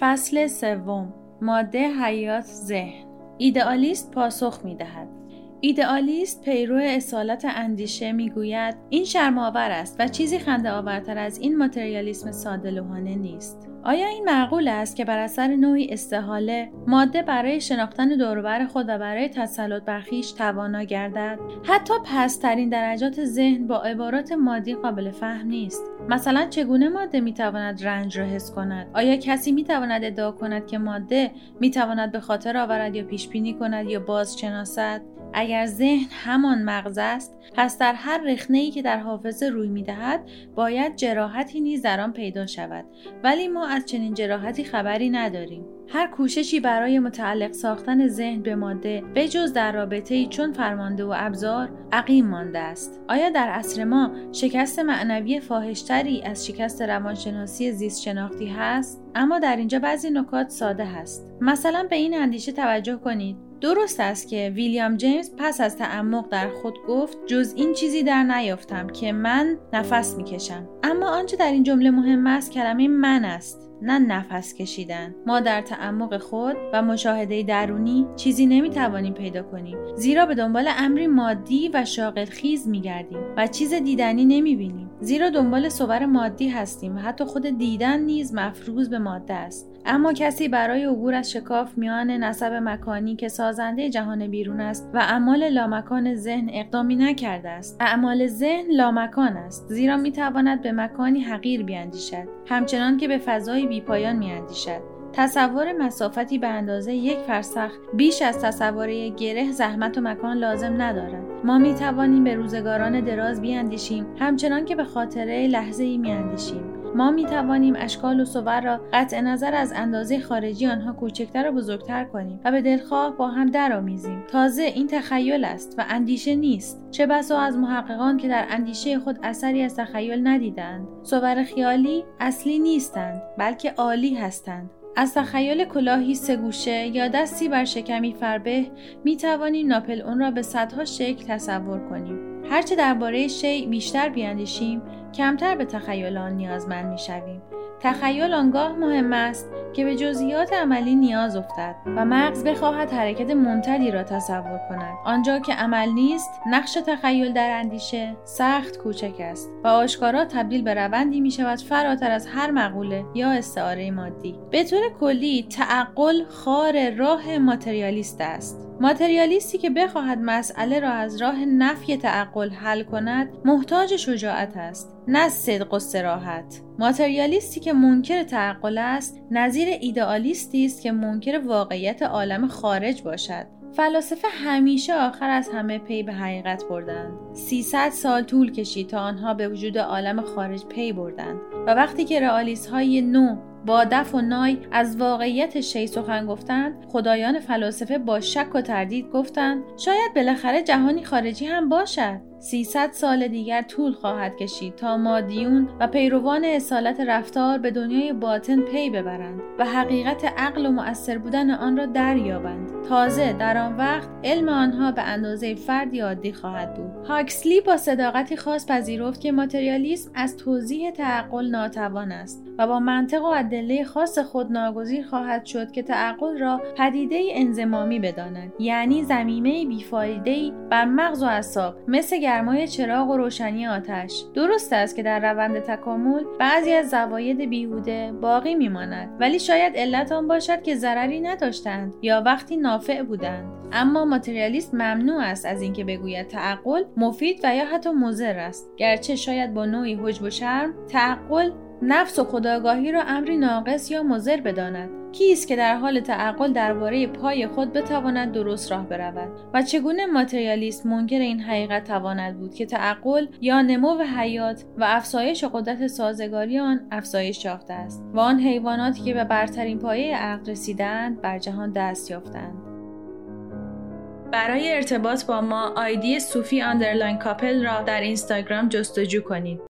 فصل سوم ماده حیات ذهن ایدئالیست پاسخ می دهد. ایدئالیست پیرو اصالت اندیشه می‌گوید این شرمآور است و چیزی خنده آورتر از این ماتریالیسم ساده نیست آیا این معقول است که بر اثر نوعی استحاله ماده برای شناختن دوربر خود و برای تسلط بر خویش توانا گردد؟ حتی پسترین درجات ذهن با عبارات مادی قابل فهم نیست. مثلا چگونه ماده می‌تواند رنج را حس کند؟ آیا کسی می‌تواند ادعا کند که ماده می‌تواند به خاطر آورد یا پیش بینی کند یا باز شناسد اگر ذهن همان مغز است پس در هر رخنه ای که در حافظه روی می‌دهد باید جراحتی نیز در آن پیدا شود. ولی ما از چنین جراحتی خبری نداریم. هر کوششی برای متعلق ساختن ذهن به ماده بجز در رابطه ای چون فرمانده و ابزار عقیم مانده است. آیا در عصر ما شکست معنوی فاحشتری از شکست روانشناسی زیست شناختی هست؟ اما در اینجا بعضی نکات ساده هست. مثلا به این اندیشه توجه کنید. درست است که ویلیام جیمز پس از تعمق در خود گفت جز این چیزی در نیافتم که من نفس می‌کشم. اما آنچه در این جمله مهم است کلمه من است. نه نفس کشیدن. ما در تعمق خود و مشاهده درونی چیزی نمی‌توانیم پیدا کنیم. زیرا به دنبال امری مادی و شاغل خیز میگردیم و چیز دیدنی نمی‌بینیم. زیرا دنبال صور مادی هستیم و حتی خود دیدن نیز مفروض به ماده است. اما کسی برای عبور از شکاف میان نسب مکانی که سازنده جهان بیرون است و اعمال لامکان ذهن اقدامی نکرده است. اعمال ذهن لامکان است زیرا می‌تواند به مکانی حقیر بیاندیشد. همچنان که به فضای بیپایان میاندیشد. تصور مسافتی به اندازه یک فرسخ بیش از تصور گره زحمت و مکان لازم ندارد. ما می توانیم به روزگاران دراز بیاندیشیم همچنان که به خاطره لحظه ای میاندیشیم. ما می توانیم اشکال و صور را قطع نظر از اندازه خارجی آنها کوچکتر و بزرگتر کنیم و به دلخواه با هم درآمیزیم. تازه این تخیل است و اندیشه نیست. چه بسا از محققان که در اندیشه خود اثری از تخیل ندیدند. صور خیالی اصلی نیستند بلکه عالی هستند. از تخیل کلاهی سگوشه یا دستی بر شکمی فربه می توانیم ناپل اون را به صدها شکل تصور کنیم. هرچه درباره شی بیشتر بیاندیشیم کمتر به تخیل آن نیازمند می شویم. تخیل آنگاه مهم است که به جزئیات عملی نیاز افتد و مغز بخواهد حرکت ممتدی را تصور کند. آنجا که عمل نیست نقش تخیل در اندیشه سخت کوچک است و آشکارا تبدیل به روندی می شود فراتر از هر مقوله یا استعاره مادی. به طور کلی تعقل خار راه ماتریالیست است. ماتریالیستی که بخواهد مسئله را از راه نفی تعقل حل کند محتاج شجاعت است نه صدق و صراحت ماتریالیستی که منکر تعقل است نظیر ایدئالیستی است که منکر واقعیت عالم خارج باشد. فلاسفه همیشه آخر از همه پی به حقیقت بردند. 300 سال طول کشید تا آنها به وجود عالم خارج پی بردند. و وقتی که رئالیست های نو با دف و نای از واقعیت شی سخن گفتند خدایان فلاسفه با شک و تردید گفتند شاید بالاخره جهانی خارجی هم باشد. 300 سال دیگر طول خواهد کشید تا مادیون و پیروان اصالت رفتار به دنیای باطن پی ببرند و حقیقت عقل و مؤثر بودن آن را دریابند. تازه در آن وقت علم آنها به اندازه فردی عادی خواهد بود. هاکسلی با صداقتی خاص پذیرفت که ماتریالیسم از توضیح تعقل ناتوان است و با منطق و ادله خاص خود ناگزیر خواهد شد که تعقل را پدیده انزمامی بداند. یعنی زمینه بیفایده بر مغز و اعصاب مثل گرمای چراغ و روشنی آتش. درست است که در روند تکامل بعضی از زواید بیهوده باقی میماند ولی شاید علت آن باشد که ضرری نداشتند یا وقتی نافع بودند. اما ماتریالیست ممنوع است از اینکه بگوید تعقل مفید و یا حتی مضر است. گرچه شاید با نوعی حجب و شرم تعقل نفس و خودآگاهی را امری ناقص یا مضر بداند. کیست که در حال تعقل درباره پای خود بتواند درست راه برود؟ و چگونه ماتریالیست منکر این حقیقت تواند بود که تعقل با نمو حیات و افزایش قدرت سازگاری آن افزایش یافته است و آن حیواناتی که به برترین پایه عقل رسیدند بر جهان دست یافتند. برای ارتباط با ما آیدی صوفی underline کاپل را در اینستاگرام جستجو کنید.